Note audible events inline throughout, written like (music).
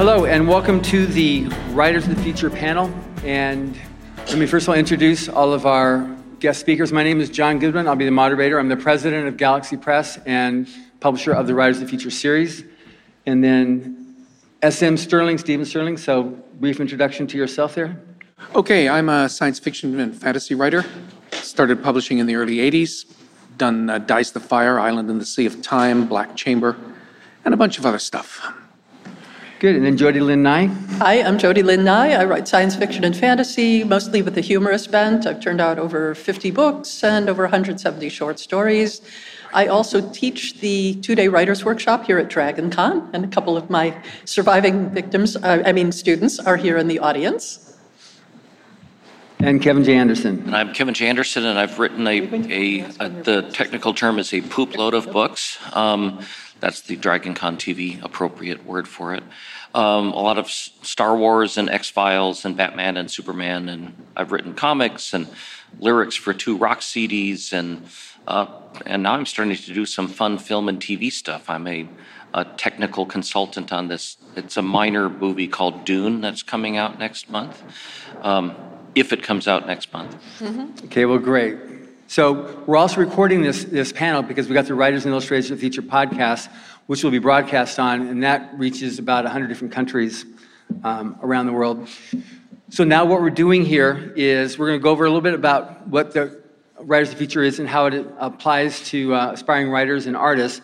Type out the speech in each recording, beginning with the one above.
Hello, and welcome to the Writers of the Future panel. And let me first of all introduce all of our guest speakers. My name is John Goodwin. I'll be the moderator. I'm the president of Galaxy Press and publisher of the Writers of the Future series. And then SM Stirling, Stephen Stirling. So, brief introduction to yourself there. Okay, I'm a science fiction and fantasy writer. Started publishing in the early 80s, done uh, Dies the Fire, Island in the Sea of Time, Black Chamber, and a bunch of other stuff. Good. And then Jody Lynn Nye. Hi, I'm Jody Lynn Nye. I write science fiction and fantasy, mostly with a humorous bent. I've turned out over 50 books and over 170 short stories. I also teach the two-day writers workshop here at Dragon Con, and a couple of my surviving victims, uh, I mean students, are here in the audience. And Kevin J. Anderson. And I'm Kevin J. Anderson, and I've written a, a, a the technical term is a poop load of books. Um, that's the Dragon Con TV appropriate word for it. Um, a lot of Star Wars and X Files and Batman and Superman, and I've written comics and lyrics for two rock CDs, and uh, and now I'm starting to do some fun film and TV stuff. I'm a, a technical consultant on this. It's a minor movie called Dune that's coming out next month, um, if it comes out next month. Okay, well, great. So we're also recording this, this panel because we got the Writers and Illustrators of Future podcast, which will be broadcast on, and that reaches about 100 different countries um, around the world. So now what we're doing here is we're going to go over a little bit about what the Writers of the Future is and how it applies to uh, aspiring writers and artists.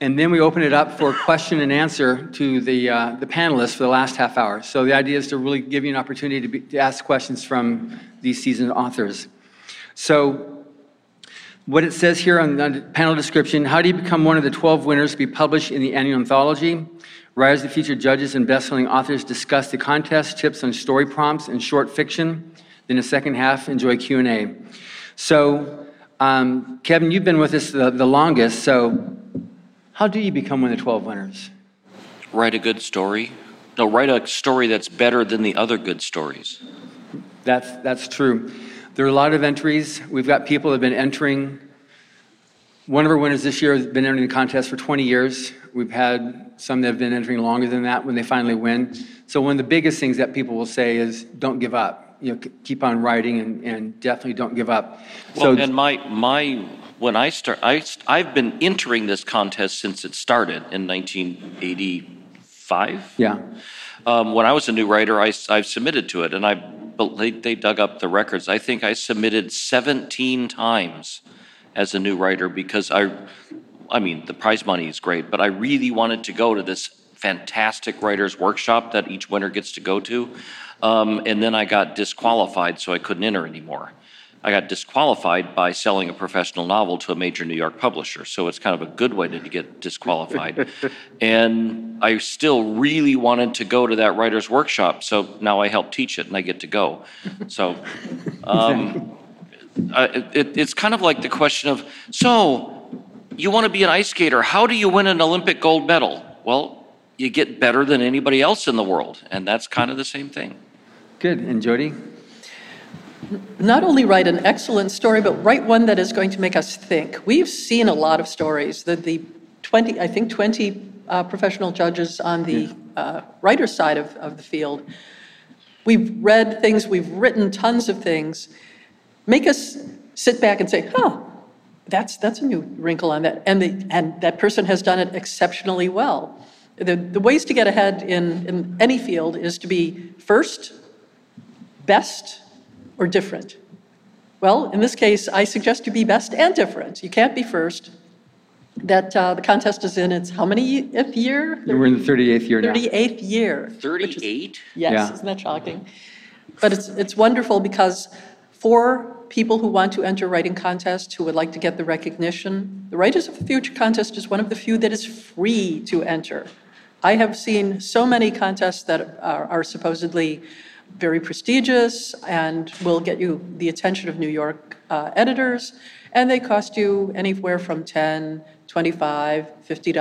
And then we open it up for question and answer to the, uh, the panelists for the last half hour. So the idea is to really give you an opportunity to, be, to ask questions from these seasoned authors. So what it says here on the panel description, how do you become one of the 12 winners to be published in the annual anthology? Writers the Future judges and best-selling authors discuss the contest, tips on story prompts and short fiction. Then the second half, enjoy Q&A. So, um, Kevin, you've been with us the, the longest, so how do you become one of the 12 winners? Write a good story. No, write a story that's better than the other good stories. That's, that's true. There are a lot of entries. We've got people that have been entering. One of our winners this year has been entering the contest for 20 years. We've had some that have been entering longer than that when they finally win. So one of the biggest things that people will say is don't give up. You know, keep on writing and, and definitely don't give up. Well, so and my my when I start, I, I've been entering this contest since it started in 1985. yeah, Um, when I was a new writer, I, I've submitted to it, and I but they, they dug up the records. I think I submitted 17 times as a new writer because I, I mean, the prize money is great, but I really wanted to go to this fantastic writers workshop that each winner gets to go to, um, and then I got disqualified, so I couldn't enter anymore. I got disqualified by selling a professional novel to a major New York publisher. So it's kind of a good way to get disqualified. (laughs) and I still really wanted to go to that writer's workshop. So now I help teach it and I get to go. So um, (laughs) I, it, it's kind of like the question of so you want to be an ice skater. How do you win an Olympic gold medal? Well, you get better than anybody else in the world. And that's kind of the same thing. good. And Jody? Not only write an excellent story, but write one that is going to make us think. We've seen a lot of stories. The, the 20, I think 20 uh, professional judges on the uh, writer's side of, of the field. We've read things, we've written tons of things. Make us sit back and say, huh, that's, that's a new wrinkle on that. And, the, and that person has done it exceptionally well. The, the ways to get ahead in, in any field is to be first, best, or different. Well, in this case, I suggest you be best and different. You can't be first. That uh, the contest is in its how many th year? We're in the 38th year now. 38th year. which is- 38? Yes, Yeah. isn't that shocking? But it's, it's wonderful because for people who want to enter writing contests, who would like to get the recognition, the Writers of the Future contest is one of the few that is free to enter. I have seen so many contests that are, are supposedly very prestigious and will get you the attention of New York uh, editors, and they cost you anywhere from 10, 25, $50,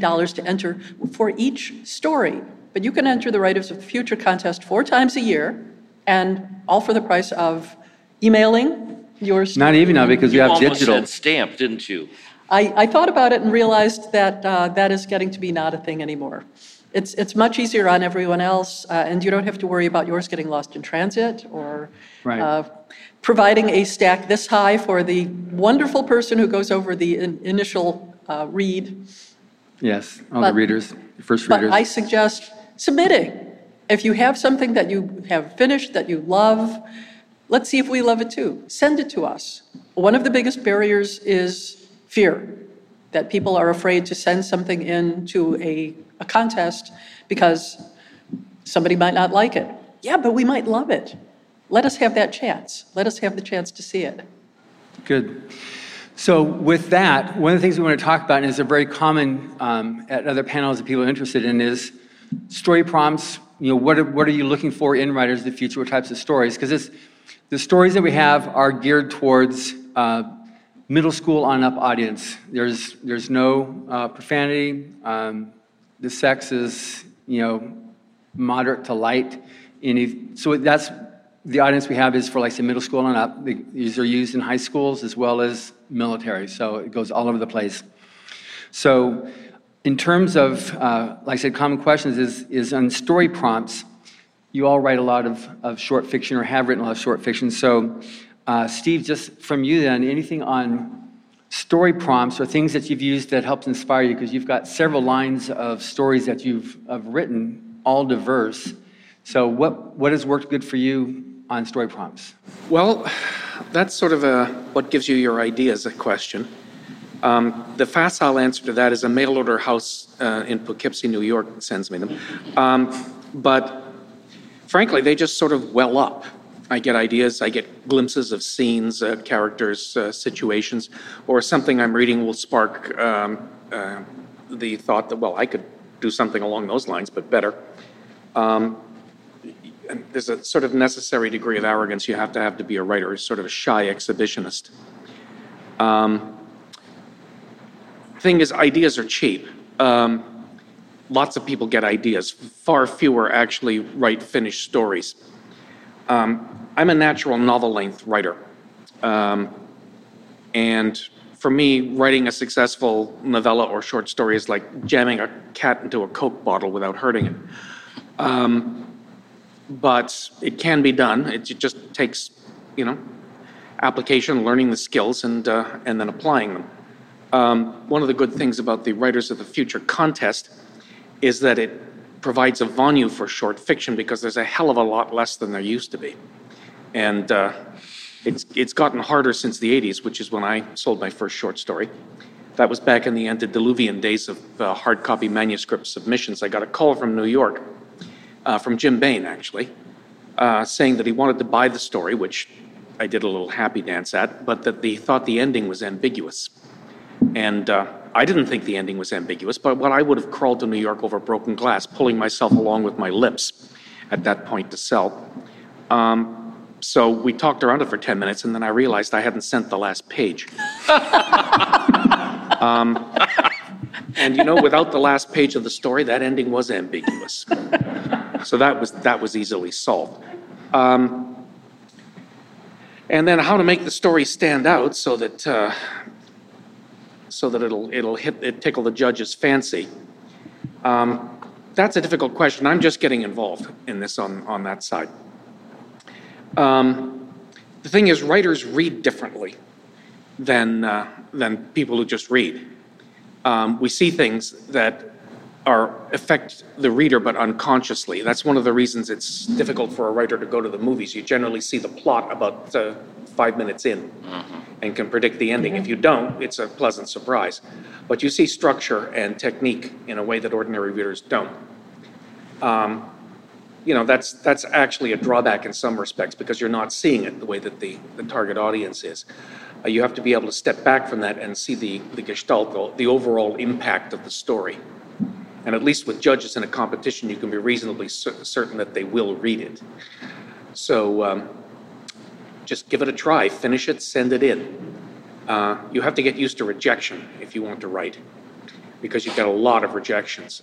$80 to enter for each story. But you can enter the Writers of the Future contest four times a year, and all for the price of emailing your story. Not even now because we You have almost digital. said stamped, didn't you? I, I thought about it and realized that uh, that is getting to be not a thing anymore. It's, it's much easier on everyone else, uh, and you don't have to worry about yours getting lost in transit or Right. uh, providing a stack this high for the wonderful person who goes over the in- initial uh, read. Yes, all the But- readers, first But readers. I suggest submitting. If you have something that you have finished, that you love, let's see if we love it too. Send it to us. One of the biggest barriers is fear, that people are afraid to send something in to a, a contest because somebody might not like it. Yeah, but we might love it. Let us have that chance. Let us have the chance to see it. Good. So with that, one of the things we want to talk about, and is a very common um, at other panels that people are interested in, is story prompts. You know, what are, what are you looking for in writers of the future? What types of stories? Because the stories that we have are geared towards uh, middle school on up audience. There's there's no uh, profanity. Um, the sex is you know moderate to light. Any, so that's the audience we have is for like say middle school and up. These are used in high schools as well as military, so it goes all over the place. So in terms of, uh, like I said, common questions is, is on story prompts, you all write a lot of, of short fiction or have written a lot of short fiction. So uh, Steve, just from you then, anything on story prompts or things that you've used that helps inspire you? Because you've got several lines of stories that you've have written, all diverse. So what, what has worked good for you on story prompts? Well, that's sort of a what gives you your ideas a question. Um, the facile answer to that is a mail order house uh, in Poughkeepsie, New York, sends me them. Um, but frankly, they just sort of well up. I get ideas, I get glimpses of scenes, uh, characters, uh, situations, or something I'm reading will spark um, uh, the thought that, well, I could do something along those lines, but better. Um, there's a sort of necessary degree of arrogance you have to have to be a writer, sort of a shy exhibitionist. Um, thing is, ideas are cheap. Um, lots of people get ideas. Far fewer actually write finished stories. Um, I'm a natural novel length writer. Um, and for me, writing a successful novella or short story is like jamming a cat into a Coke bottle without hurting it. Um, but it can be done. It just takes, you know, application, learning the skills, and, uh, and then applying them. Um, one of the good things about the Writers of the Future contest is that it provides a venue for short fiction because there's a hell of a lot less than there used to be. And uh, it's, it's gotten harder since the 80s, which is when I sold my first short story. That was back in the antediluvian days of uh, hard copy manuscript submissions. I got a call from New York, uh, from Jim Baen, actually, uh, saying that he wanted to buy the story, which I did a little happy dance at, but that he thought the ending was ambiguous. And uh, I didn't think the ending was ambiguous, but what I would have crawled to New York over broken glass, pulling myself along with my lips at that point to sell. Um, so we talked around it for 10 minutes, and then I realized I hadn't sent the last page. (laughs) um, and you know, without the last page of the story, that ending was ambiguous. So that was, that was easily solved. Um, and then how to make the story stand out so that, uh, so that it'll, it'll hit, it tickle the judge's fancy. Um, that's a difficult question. I'm just getting involved in this on, on that side. Um, the thing is, writers read differently than, uh, than people who just read. Um, we see things that are affect the reader but unconsciously. That's one of the reasons it's difficult for a writer to go to the movies. You generally see the plot about uh, five minutes in and can predict the ending. If you don't, it's a pleasant surprise. But you see structure and technique in a way that ordinary readers don't. Um, you know, that's, that's actually a drawback in some respects because you're not seeing it the way that the, the target audience is. Uh, you have to be able to step back from that and see the, the gestalt, the- the overall impact of the story. And at least with judges in a competition, you can be reasonably cer- certain that they will read it. So um, just give it a try, finish it, send it in. Uh, you have to get used to rejection if you want to write, because you get a lot of rejections.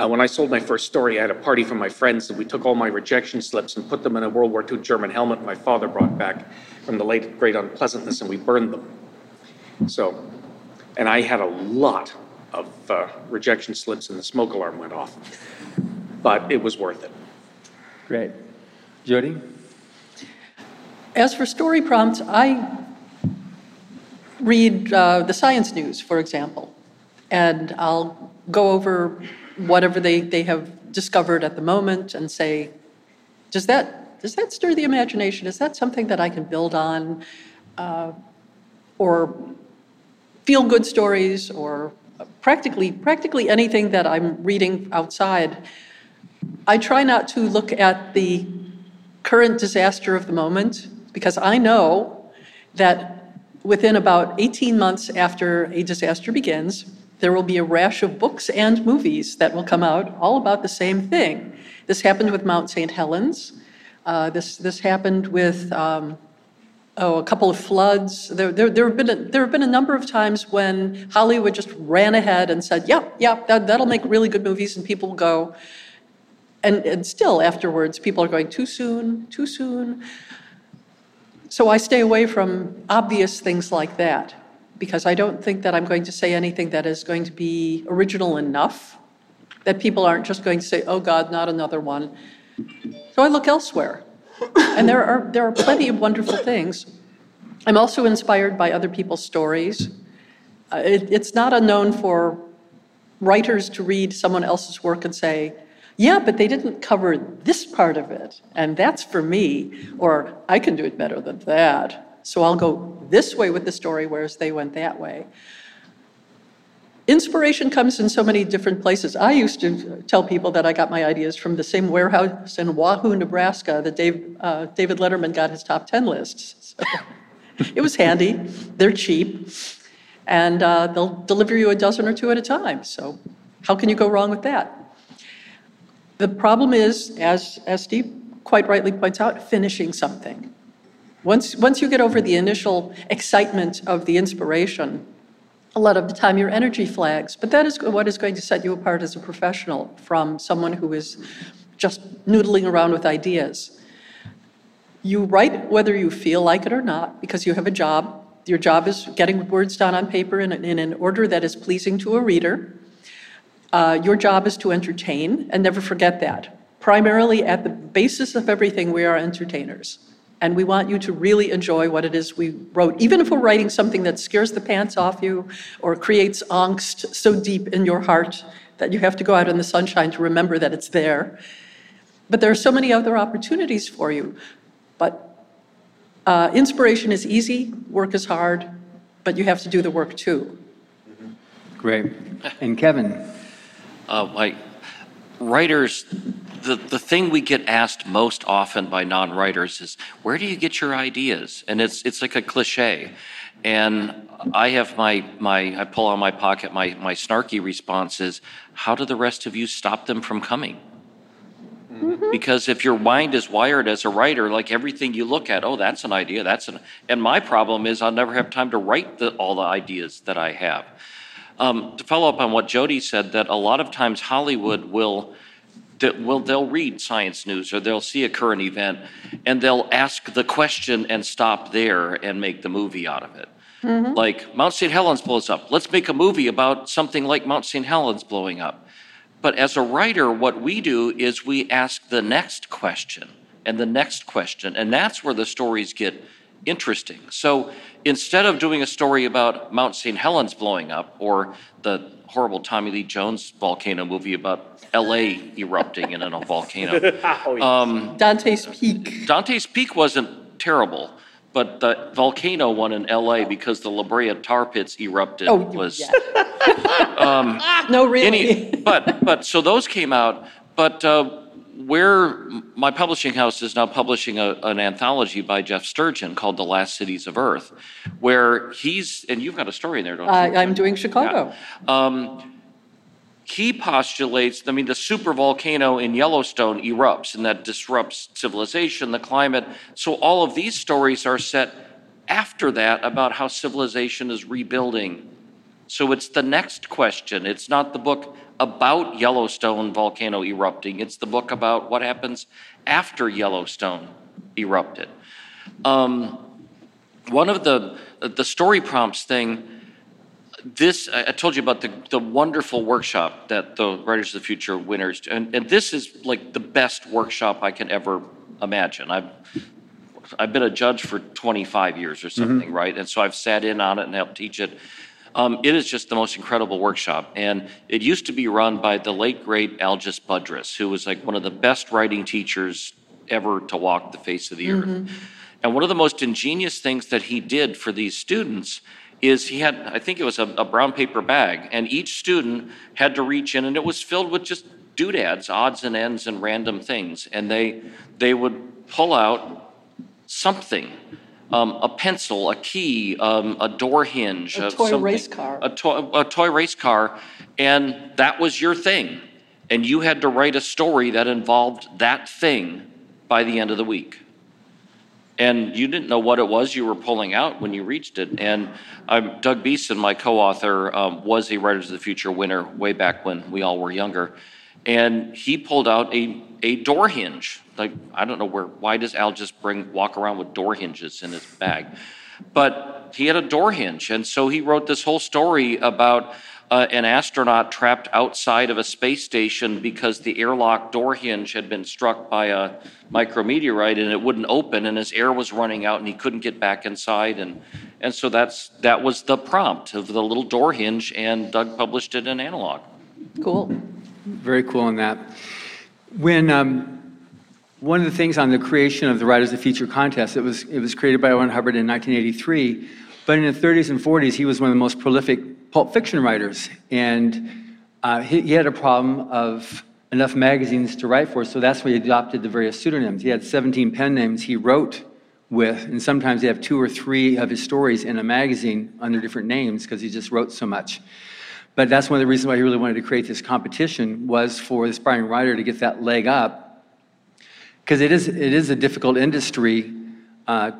Uh, when I sold my first story, I had a party for my friends, and we took all my rejection slips and put them in a World War II German helmet my father brought back from the late great unpleasantness, and we burned them. So, and I had a lot of uh, rejection slips and the smoke alarm went off. But it was worth it. Great. Jody? As for story prompts, I read uh, the science news, for example, and I'll go over whatever they, they have discovered at the moment and say, does that, does that stir the imagination? Is that something that I can build on? Uh, or feel good stories, or practically, practically anything that I'm reading outside. I try not to look at the current disaster of the moment because I know that within about 18 months after a disaster begins, there will be a rash of books and movies that will come out all about the same thing. This happened with Mount St. Helens. Uh, this, this happened with um, oh, a couple of floods. There, there, there, have been a, there have been a number of times when Hollywood just ran ahead and said, yep, yep, that, that'll make really good movies, and people will go. And, and still afterwards, people are going, too soon, too soon. So I stay away from obvious things like that because I don't think that I'm going to say anything that is going to be original enough that people aren't just going to say, oh God, not another one. So I look elsewhere. And there are, there are plenty of wonderful things. I'm also inspired by other people's stories. Uh, it, it's not unknown for writers to read someone else's work and say, yeah, but they didn't cover this part of it, and that's for me, or I can do it better than that. So I'll go this way with the story, whereas they went that way. Inspiration comes in so many different places. I used to tell people that I got my ideas from the same warehouse in Wahoo, Nebraska that Dave, uh, David Letterman got his top 10 lists. So (laughs) it was handy, they're cheap, and uh, they'll deliver you a dozen or two at a time. So how can you go wrong with that? The problem is, as, as Steve quite rightly points out, finishing something. Once, once you get over the initial excitement of the inspiration, a lot of the time your energy flags. But that is what is going to set you apart as a professional from someone who is just noodling around with ideas. You write whether you feel like it or not because you have a job. Your job is getting words down on paper in, in an order that is pleasing to a reader. Uh, your job is to entertain, and never forget that. Primarily, at the basis of everything, we are entertainers and we want you to really enjoy what it is we wrote. Even if we're writing something that scares the pants off you or creates angst so deep in your heart that you have to go out in the sunshine to remember that it's there. But there are so many other opportunities for you. But uh, inspiration is easy, work is hard, but you have to do the work too. Great. And Kevin? Uh, like, writers the, the thing we get asked most often by non-writers is, where do you get your ideas? And it's, it's like a cliche. And I have my, my, I pull out my pocket, my, my snarky response is, how do the rest of you stop them from coming? Mm-hmm. Because if your mind is wired as a writer, like everything you look at, oh, that's an idea, that's an, and my problem is I'll never have time to write the, all the ideas that I have. Um, to follow up on what Jody said, that a lot of times Hollywood will that will they'll read science news or they'll see a current event and they'll ask the question and stop there and make the movie out of it. Mm-hmm. Like Mount St. Helens blows up. Let's make a movie about something like Mount St. Helens blowing up. But as a writer, what we do is we ask the next question and the next question, and that's where the stories get interesting. So instead of doing a story about Mount St. Helens blowing up or the horrible Tommy Lee Jones volcano movie about LA erupting in a (laughs) volcano. (laughs) um, Dante's Peak. Dante's Peak wasn't terrible, but the volcano one in LA because the La Brea tar pits erupted oh, was. Yeah. (laughs) um, no, really. Any, but but so those came out, but. Uh, where my publishing house is now publishing a, an anthology by Jeff Sturgeon called The Last Cities of Earth, where he's, and you've got a story in there, don't you? Uh, I'm doing Chicago. Yeah. Um, he postulates, I mean, the super volcano in Yellowstone erupts and that disrupts civilization, the climate. So all of these stories are set after that about how civilization is rebuilding. So it's the next question. It's not the book about Yellowstone volcano erupting. It's the book about what happens after Yellowstone erupted. Um, one of the the story prompts thing, this, I told you about the, the wonderful workshop that the Writers of the Future winners, and, and this is like the best workshop I can ever imagine. I've, I've been a judge for 25 years or something, right? And so I've sat in on it and helped teach it. Um, it is just the most incredible workshop. And it used to be run by the late, great Algis Budrys, who was like one of the best writing teachers ever to walk the face of the earth. And one of the most ingenious things that he did for these students is he had, I think it was a, a brown paper bag, and each student had to reach in, and it was filled with just doodads, odds and ends, and random things. And they they would pull out something. Um, a pencil, a key, um, a door hinge, A toy race car. a toy, a toy race car, and that was your thing. And you had to write a story that involved that thing by the end of the week. And you didn't know what it was you were pulling out when you reached it. And um, Doug Beason, my co-author, um, was a Writers of the Future winner way back when we all were younger. And he pulled out a, a door hinge. Like, I don't know where, why does Algis bring, walk around with door hinges in his bag? But he had a door hinge. And so he wrote this whole story about uh, an astronaut trapped outside of a space station because the airlock door hinge had been struck by a micrometeorite and it wouldn't open and his air was running out and he couldn't get back inside and and so that's that was the prompt of the little door hinge and Doug published it in analog. Cool. Very cool on that. When um, one of the things on the creation of the Writers of the Future contest, it was it was created by L. Ron Hubbard in 1983. But in the 30s and 40s, he was one of the most prolific pulp fiction writers, and uh, he, he had a problem of enough magazines to write for. So that's why he adopted the various pseudonyms. He had 17 pen names he wrote with, and sometimes he have two or three of his stories in a magazine under different names because he just wrote so much. But that's one of the reasons why he really wanted to create this competition was for the aspiring writer to get that leg up, because it is it is a difficult industry. Uh,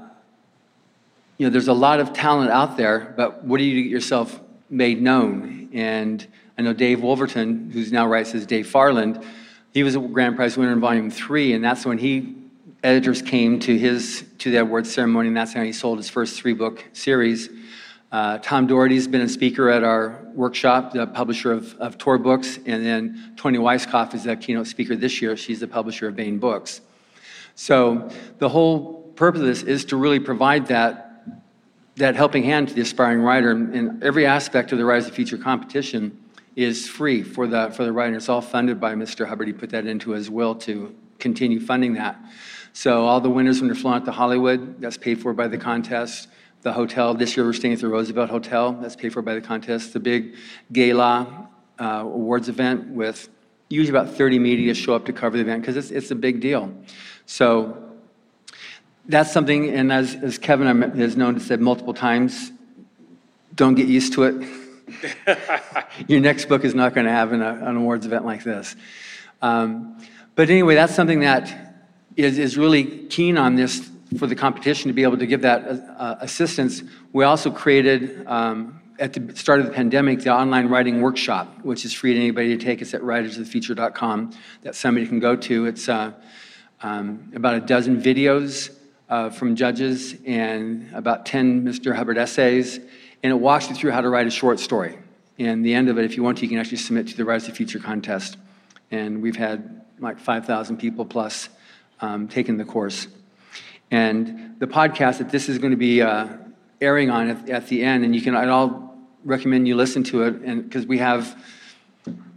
you know, there's a lot of talent out there, but what do you get yourself made known? And I know Dave Wolverton, who's now writes as Dave Farland, he was a grand prize winner in volume three, and that's when he editors came to his to the award ceremony, and that's how he sold his first three book series. Uh, Tom Doherty's been a speaker at our workshop, the publisher of, of Tor Books, and then Toni Weisskopf is the keynote speaker this year. She's the publisher of Baen Books. So the whole purpose of this is to really provide that that helping hand to the aspiring writer, and every aspect of the Rise of Future competition is free for the for the writer. It's all funded by Mr. Hubbard. He put that into his will to continue funding that. So all the winners when they're flown out to Hollywood, that's paid for by the contest. The hotel this year we're staying at the Roosevelt Hotel, that's paid for by the contest. The big gala uh, awards event with usually about 30 media show up to cover the event because it's it's a big deal. So that's something, and as, as Kevin has known, to said multiple times, don't get used to it. (laughs) Your next book is not going to have an, an awards event like this. Um, but anyway, that's something that is, is really keen on this for the competition to be able to give that uh, assistance. We also created, um, at the start of the pandemic, the online writing workshop, which is free to anybody to take. It's at writersofthefuture.com that somebody can go to. It's uh, um, about a dozen videos uh, from judges and about 10 Mr. Hubbard essays, and it walks you through how to write a short story. And the end of it, if you want to, you can actually submit to the Writers of Future contest. And we've had like 5,000 people plus um, taking the course. And the podcast that this is going to be uh, airing on at, at, the end, and you can, I'll recommend you listen to it, and because we have,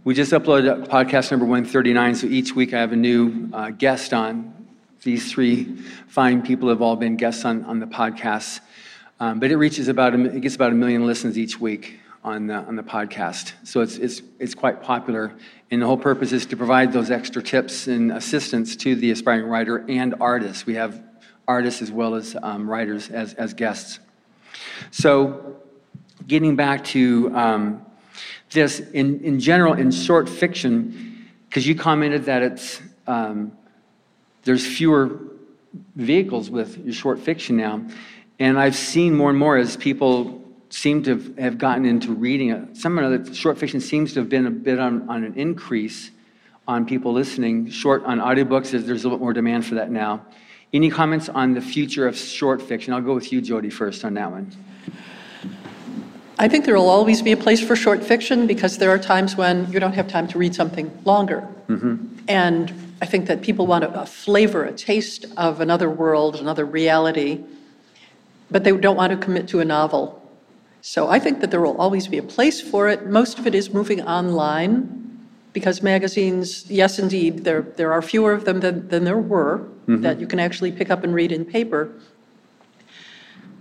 we just uploaded podcast number 139, so each week I have a new uh, guest on. These three fine people have all been guests on, on the podcast. Um, but it reaches about, a, it gets about a million listens each week on the, on the podcast. So it's, it's, it's quite popular. And the whole purpose is to provide those extra tips and assistance to the aspiring writer and artists. We have artists as well as um, writers as, as guests. So getting back to um, this, in, in general, in short fiction, because you commented that it's, um, there's fewer vehicles with your short fiction now. And I've seen more and more as people seem to have gotten into reading it. Some of the short fiction seems to have been a bit on, on an increase on people listening. Short on audiobooks, there's, there's a little bit more demand for that now. Any comments on the future of short fiction? I'll go with you, Jody, first on that one. I think there will always be a place for short fiction because there are times when you don't have time to read something longer. Mm-hmm. And I think that people want a, a flavor, a taste of another world, another reality, but they don't want to commit to a novel. So I think that there will always be a place for it. Most of it is moving online because magazines, yes, indeed, there, there are fewer of them than, than there were mm-hmm. that you can actually pick up and read in paper.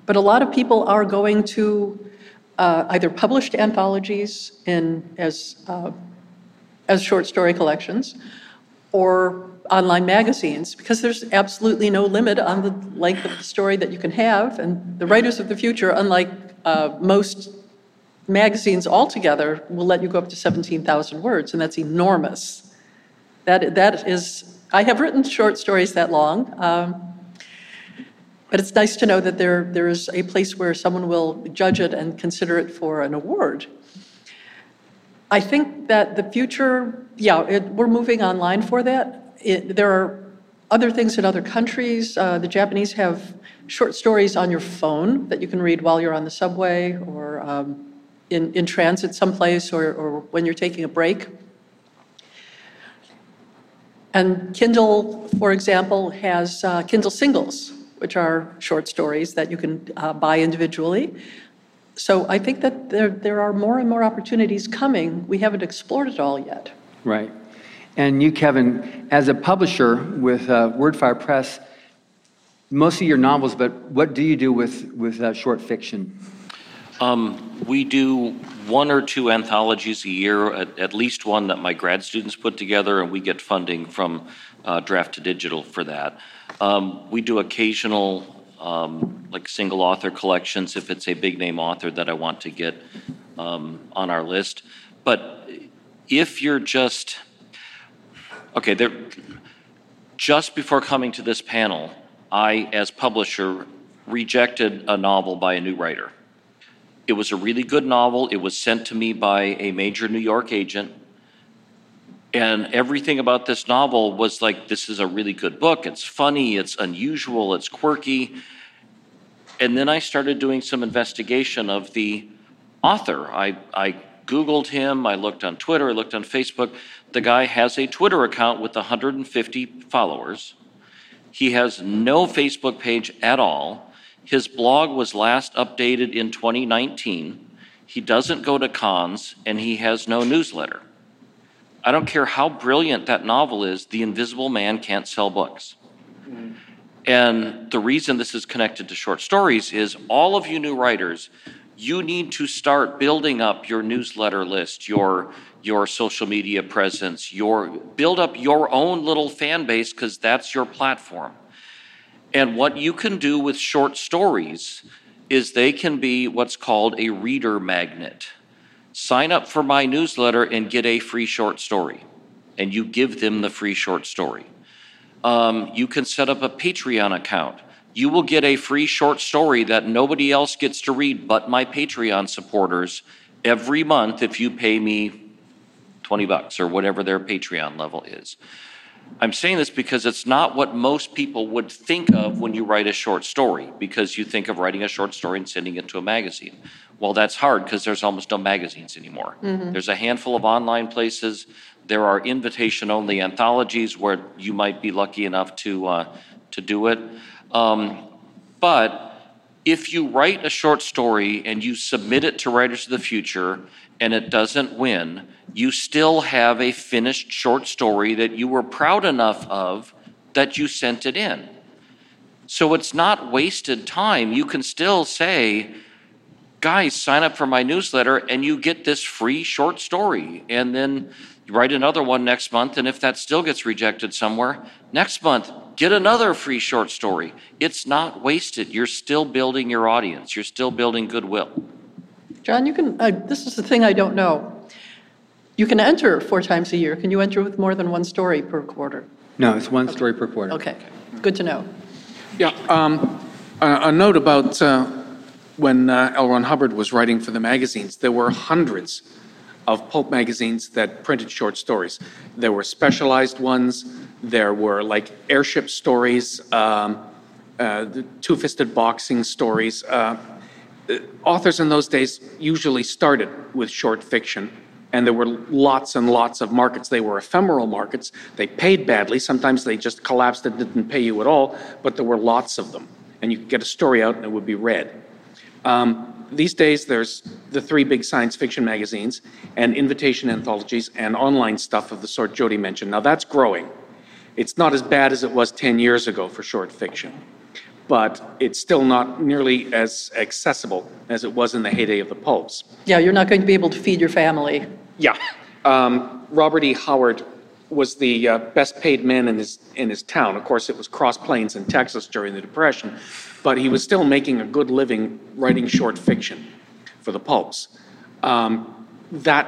But a lot of people are going to uh, either published anthologies in, as, uh, as short story collections or online magazines because there's absolutely no limit on the length of the story that you can have. And the Writers of the Future, unlike uh, most magazines altogether, will let you go up to 17,000 words, and that's enormous. That, that is, I have written short stories that long. Um, but it's nice to know that there, there is a place where someone will judge it and consider it for an award. I think that the future, yeah, it, we're moving online for that. It, there are other things in other countries. Uh, the Japanese have short stories on your phone that you can read while you're on the subway or um, in, in transit someplace or, or when you're taking a break. And Kindle, for example, has uh, Kindle singles, which are short stories that you can uh, buy individually. So I think that there, there are more and more opportunities coming. We haven't explored it all yet. Right. And you, Kevin, as a publisher with uh, Wordfire Press, most of your novels, but what do you do with, with uh, short fiction? Um, we do one or two anthologies a year, at, at least one that my grad students put together, and we get funding from uh, Draft2Digital for that. Um, we do occasional, um, like single author collections if it's a big name author that I want to get um, on our list. But if you're just, okay, there, just before coming to this panel, I, as publisher, rejected a novel by a new writer. It was a really good novel. It was sent to me by a major New York agent. And everything about this novel was like, this is a really good book. It's funny, it's unusual, it's quirky. And then I started doing some investigation of the author. I, I Googled him, I looked on Twitter, I looked on Facebook. The guy has a Twitter account with 150 followers. He has no Facebook page at all. His blog was last updated in 2019. He doesn't go to cons, and he has no newsletter. I don't care how brilliant that novel is, The Invisible Man can't sell books. And the reason this is connected to short stories is all of you new writers, you need to start building up your newsletter list, your your social media presence, your build up your own little fan base because that's your platform. And what you can do with short stories is they can be what's called a reader magnet. Sign up for my newsletter and get a free short story, and you give them the free short story. Um, you can set up a Patreon account. You will get a free short story that nobody else gets to read but my Patreon supporters every month if you pay me 20 bucks or whatever their Patreon level is. I'm saying this because it's not what most people would think of when you write a short story, because you think of writing a short story and sending it to a magazine. Well, that's hard because there's almost no magazines anymore. There's a handful of online places. There are invitation only anthologies where you might be lucky enough to, uh, to do it. Um, but if you write a short story and you submit it to Writers of the Future and it doesn't win, you still have a finished short story that you were proud enough of that you sent it in. So it's not wasted time. You can still say, guys, sign up for my newsletter and you get this free short story. And then write another one next month. And if that still gets rejected somewhere, next month, get another free short story. It's not wasted. You're still building your audience, you're still building goodwill. John, you can, uh, this is the thing I don't know. You can enter four times a year. Can you enter with more than one story per quarter? No, it's one story per quarter. Okay, good to know. Yeah, um, a, a note about uh, when uh, L. Ron Hubbard was writing for the magazines, there were hundreds of pulp magazines that printed short stories. There were specialized ones, there were like airship stories, um, uh, two fisted boxing stories. Uh, authors in those days usually started with short fiction, and there were lots and lots of markets. They were ephemeral markets. They paid badly. Sometimes they just collapsed and didn't pay you at all, but there were lots of them. And you could get a story out and it would be read. Um, these days, there's the three big science fiction magazines and invitation anthologies and online stuff of the sort Jody mentioned. Now, that's growing. It's not as bad as it was 10 years ago for short fiction but it's still not nearly as accessible as it was in the heyday of the pulps. Yeah, you're not going to be able to feed your family. Yeah. Um, Robert E. Howard was the uh, best paid man in his, in his town. Of course, it was Cross Plains in Texas during the Depression, but he was still making a good living writing short fiction for the pulps. Um, that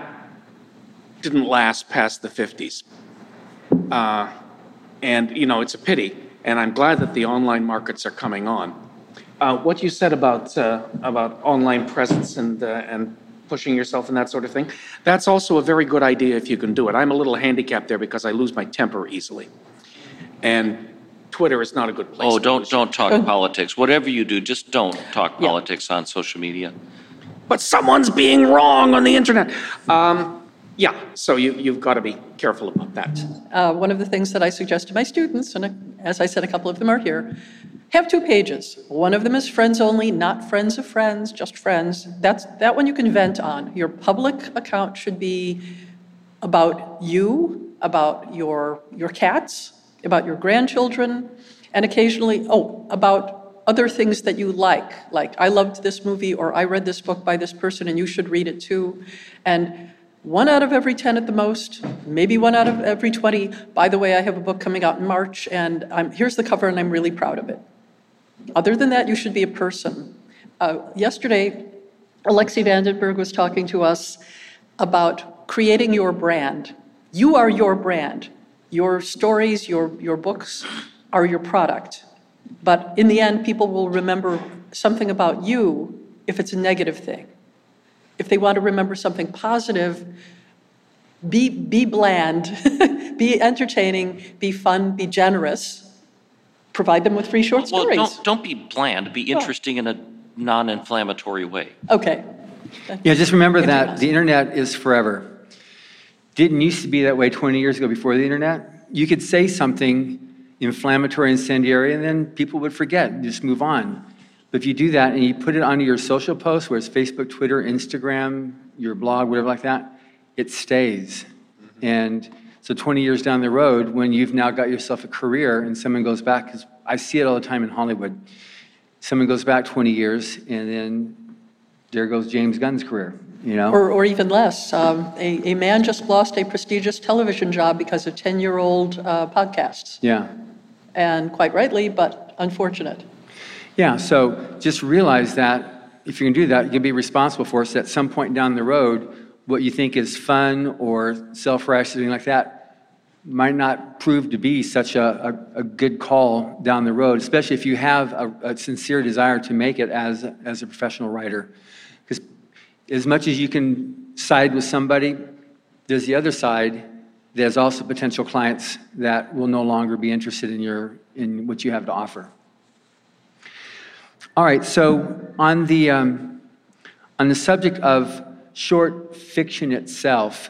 didn't last past the 50s. Uh, and, you know, it's a pity and I'm glad that the online markets are coming on. Uh, what you said about uh, about online presence and uh, and pushing yourself and that sort of thing, that's also a very good idea if you can do it. I'm a little handicapped there because I lose my temper easily, and Twitter is not a good place. Oh, don't, lose don't talk politics. Whatever you do, just don't talk Yeah. politics on social media. But someone's being wrong on the internet. Um, yeah, so you you've got to be careful about that. Uh, One of the things that I suggest to my students, and as I said, a couple of them are here, have two pages. One of them is friends only, not friends of friends, just friends. That's, that one you can vent on. Your public account should be about you, about your, your cats, about your grandchildren, and occasionally, oh, about other things that you like, like I loved this movie or I read this book by this person and you should read it too. And one out of every 10 at the most, maybe one out of every 20. By the way, I have a book coming out in March and I'm, here's the cover and I'm really proud of it. Other than that, you should be a person. Uh, yesterday, Alexi Vandenberg was talking to us about creating your brand. You are your brand. Your stories, your, your books are your product. But in the end, people will remember something about you if it's a negative thing. If they want to remember something positive, be, be bland, (laughs) be entertaining, be fun, be generous. Provide them with free short Well, stories. don't, don't be bland, be interesting in a non-inflammatory way. Okay. Yeah, just remember that the internet is forever. Didn't used to be that way 20 years ago before the internet. You could say something inflammatory, incendiary, and then people would forget and just move on. But if you do that and you put it onto your social posts, where it's Facebook, Twitter, Instagram, your blog, whatever like that, it stays. Mm-hmm. And so 20 years down the road, when you've now got yourself a career and someone goes back, because I see it all the time in Hollywood, someone goes back 20 years and then there goes James Gunn's career, you know? Or, or even less. Um, a, a man just lost a prestigious television job because of 10 year old uh, podcasts. Yeah. And quite rightly, but unfortunate. Yeah, so just realize that if going to do that, you can be responsible for it. So at some point down the road, what you think is fun or self-righteous, something like that, might not prove to be such a, a, a good call down the road, especially if you have a, a sincere desire to make it as, as a professional writer. Because as much as you can side with somebody, there's the other side. There's also potential clients that will no longer be interested in, your, in what you have to offer. All right, so on the, um, on the subject of short fiction itself,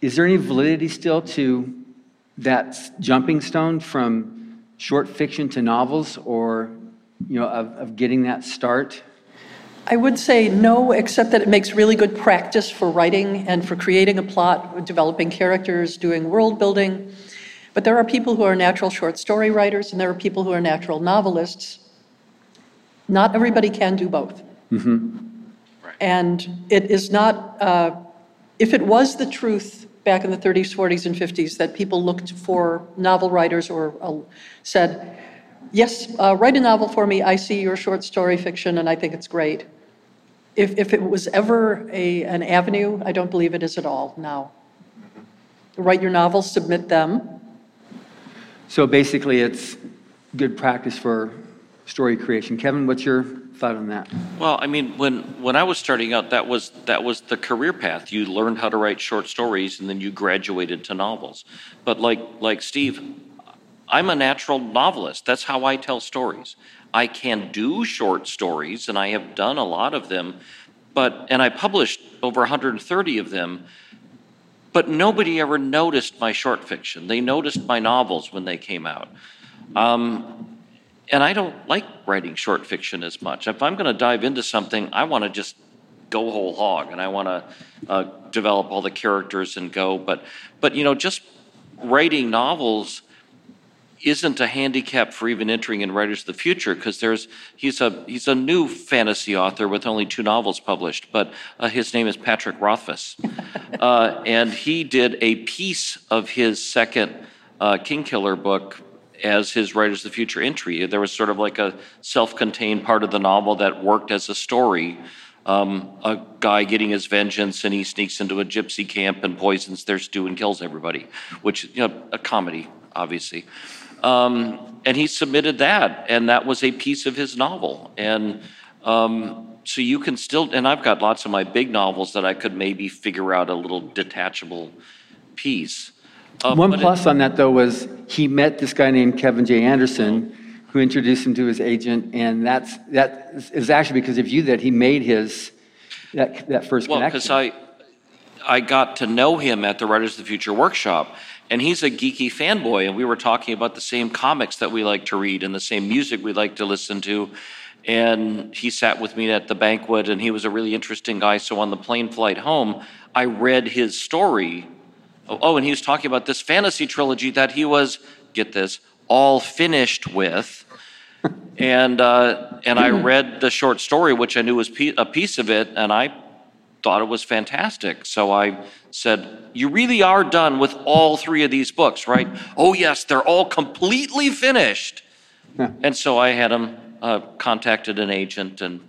is there any validity still to that jumping stone from short fiction to novels or, you know, of, of getting that start? I would say no, except that it makes really good practice for writing and for creating a plot, developing characters, doing world building. But there are people who are natural short story writers, and there are people who are natural novelists. Not everybody can do both. And it is not, uh, if it was the truth back in the 30s, 40s, and 50s that people looked for novel writers or uh, said, yes, uh, write a novel for me, I see your short story fiction and I think it's great. If, if it was ever a, an avenue, I don't believe it is at all now. Write your novels, submit them. So basically, it's good practice for story creation. Kevin, what's your thought on that? Well, I mean, when, when I was starting out, that was, that was the career path. You learned how to write short stories and then you graduated to novels. But like, like Steve, I'm a natural novelist. That's how I tell stories. I can do short stories, and I have done a lot of them, but, and I published over 130 of them, but nobody ever noticed my short fiction. They noticed my novels when they came out. Um, and I don't like writing short fiction as much. If I'm going to dive into something, I want to just go whole hog, and I want to uh, develop all the characters and go. But, but you know, just writing novels isn't a handicap for even entering in Writers of the Future because there's he's a he's a new fantasy author with only two novels published, but uh, his name is Patrick Rothfuss, uh, and he did a piece of his second uh, Kingkiller book as his Writers of the Future entry. There was sort of like a self-contained part of the novel that worked as a story. Um, a guy getting his vengeance and he sneaks into a gypsy camp and poisons their stew and kills everybody, which you know a comedy, obviously. Um, and he submitted that, and that was a piece of his novel. And um, so you can still, and I've got lots of my big novels that I could maybe figure out a little detachable piece. Uh, One but it- plus on that, though, was he met this guy named Kevin J. Anderson, who introduced him to his agent, and that's, that is actually because of you that he made his, that, that first Well, because connection. I, I got to know him at the Writers of the Future workshop, and he's a geeky fanboy, and we were talking about the same comics that we like to read and the same music we like to listen to. And he sat with me at the banquet, and he was a really interesting guy. So on the plane flight home, I read his story. Oh, and he was talking about this fantasy trilogy that he was, get this, all finished with. And, uh, and I read the short story, which I knew was a piece of it, and I thought it was fantastic. So I said, You really are done with all three of these books, right? Oh, yes, they're all completely finished. And so I had him uh, contacted an agent, and,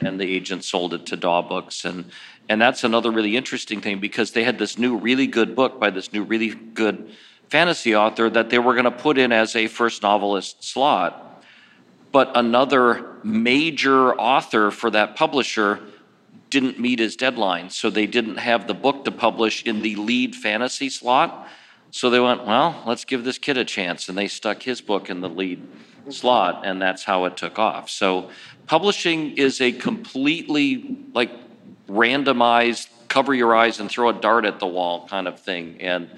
and the agent sold it to Daw Books. And, and that's another really interesting thing because they had this new, really good book by this new, really good fantasy author that they were going to put in as a first novelist slot but another major author for that publisher didn't meet his deadline, so they didn't have the book to publish in the lead fantasy slot. So they went, well, let's give this kid a chance, and they stuck his book in the lead slot, and that's how it took off. So publishing is a completely like randomized, cover your eyes and throw a dart at the wall kind of thing, and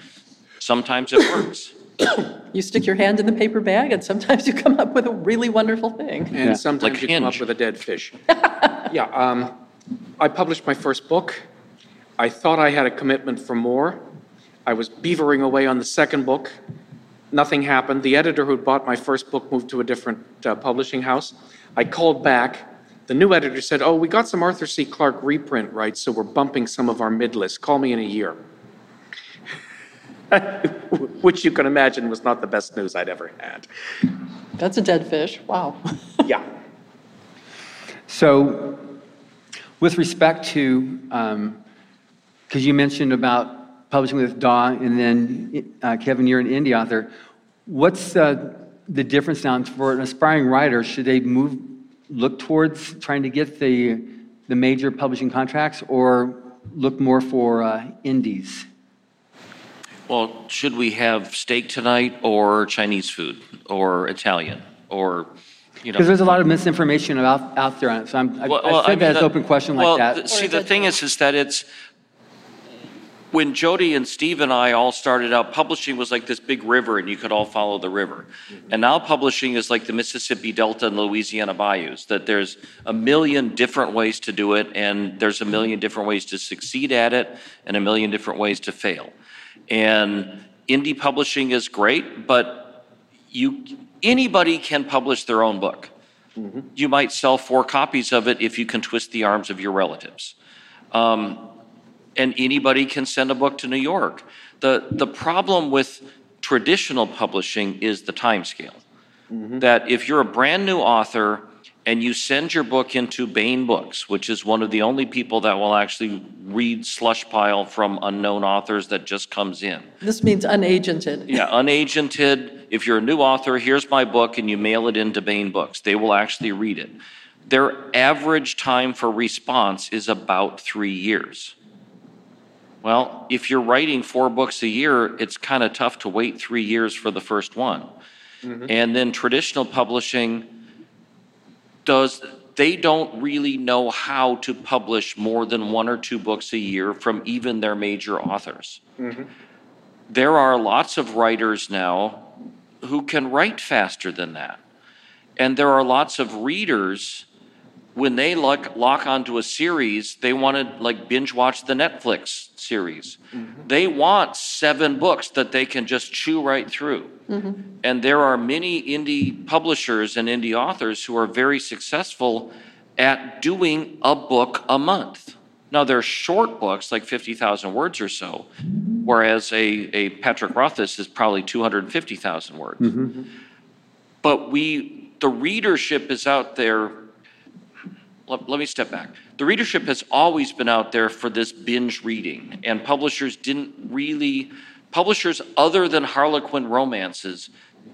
sometimes it works. (coughs) You stick your hand in the paper bag, and sometimes you come up with a really wonderful thing. Yeah. And sometimes Like you come up with a dead fish. (laughs) Yeah, um, I published my first book. I thought I had a commitment for more. I was beavering away on the second book. Nothing happened. The editor who'd bought my first book moved to a different uh, publishing house. I called back. The new editor said, "Oh, we got some Arthur C. Clarke reprint rights, so we're bumping some of our mid-list. Call me in a year." (laughs) Which you can imagine was not the best news I'd ever had. That's a dead fish, wow. (laughs) Yeah. So with respect to, because you mentioned about publishing with Daw, and then uh, Kevin, you're an indie author. What's uh, the difference now for an aspiring writer? Should they move, look towards trying to get the, the major publishing contracts, or look more for uh, indies? Well, should we have steak tonight or Chinese food or Italian or, you know? Because there's a lot of misinformation out, out there on it, so I'm, I Well, I well, said mean, that as the- an open question like that. th- See, the thing is, is that it's, when Jody and Steve and I all started out, publishing was like this big river and you could all follow the river. And now publishing is like the Mississippi Delta and Louisiana bayous, that there's a million different ways to do it and there's a million different ways to succeed at it and a million different ways to fail. And indie publishing is great, but you, anybody can publish their own book. You might sell four copies of it if you can twist the arms of your relatives. Um, and anybody can send a book to New York. The, the problem with traditional publishing is the timescale. Mm-hmm. That if you're a brand new author and you send your book into Baen Books, which is one of the only people that will actually read slush pile from unknown authors that just comes in. This means unagented. Yeah, unagented. If you're a new author, here's my book, and you mail it into Baen Books. They will actually read it. Their average time for response is about three years. Well, if you're writing four books a year, it's kind of tough to wait three years for the first one. Mm-hmm. And then traditional publishing does, they don't really know how to publish more than one or two books a year from even their major authors. Mm-hmm. There are lots of writers now who can write faster than that. And there are lots of readers, when they lock, lock onto a series, they want to like binge watch the Netflix series. Mm-hmm. They want seven books that they can just chew right through. Mm-hmm. And there are many indie publishers and indie authors who are very successful at doing a book a month. Now, they're short books, like 50,000 words or so, whereas a, a Patrick Rothfuss is probably 250,000 words. Mm-hmm. But we, the readership is out there. Let, let me step back. The readership has always been out there for this binge reading, and publishers didn't really, publishers other than Harlequin romances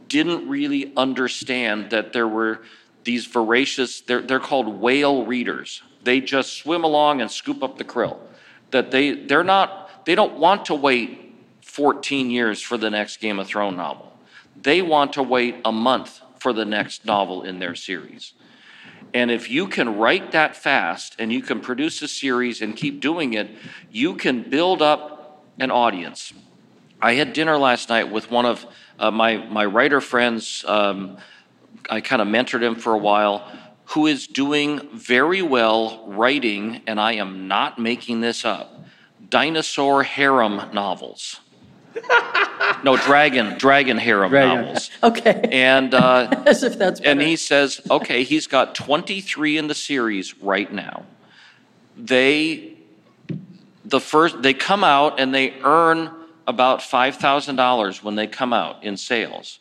didn't really understand that there were these voracious, they're, they're called whale readers. They just swim along and scoop up the krill. That they, they're not, they don't want to wait 14 years for the next Game of Thrones novel. They want to wait a month for the next novel in their series. And if you can write that fast and you can produce a series and keep doing it, you can build up an audience. I had dinner last night with one of uh, my, my writer friends. Um, I kind of mentored him for a while, who is doing very well writing, and I am not making this up, dinosaur harem novels. No, dragon, dragon harem Dragon. novels. (laughs) Okay, And uh, (laughs) as if that's and he says, okay, he's got 23 in the series right now. They, the first, they come out and they earn about $5,000 when they come out in sales.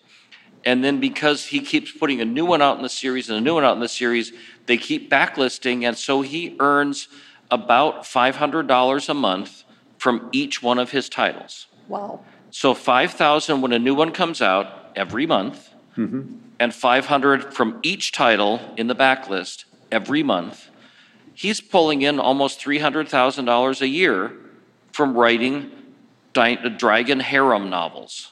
And then because he keeps putting a new one out in the series and a new one out in the series, they keep backlisting. And so he earns about $500 a month from each one of his titles. Wow, So 5,000 when a new one comes out every month, mm-hmm. and 500 from each title in the backlist every month. He's pulling in almost $300,000 a year from writing di- dragon harem novels.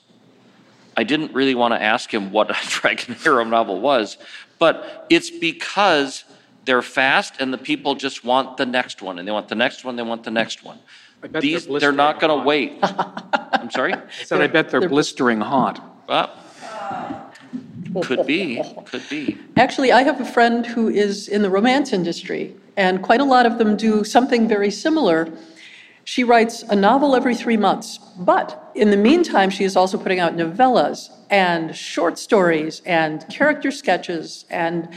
I didn't really want to ask him what a (laughs) dragon harem novel was, but it's because they're fast and the people just want the next one, and they want the next one, they want the next one. I bet they're These, they're not going to wait. I'm sorry? (laughs) I said, I bet they're blistering hot. Well, could be, could be. Actually, I have a friend who is in the romance industry, and quite a lot of them do something very similar. She writes a novel every three months, but in the meantime, she is also putting out novellas and short stories and character sketches and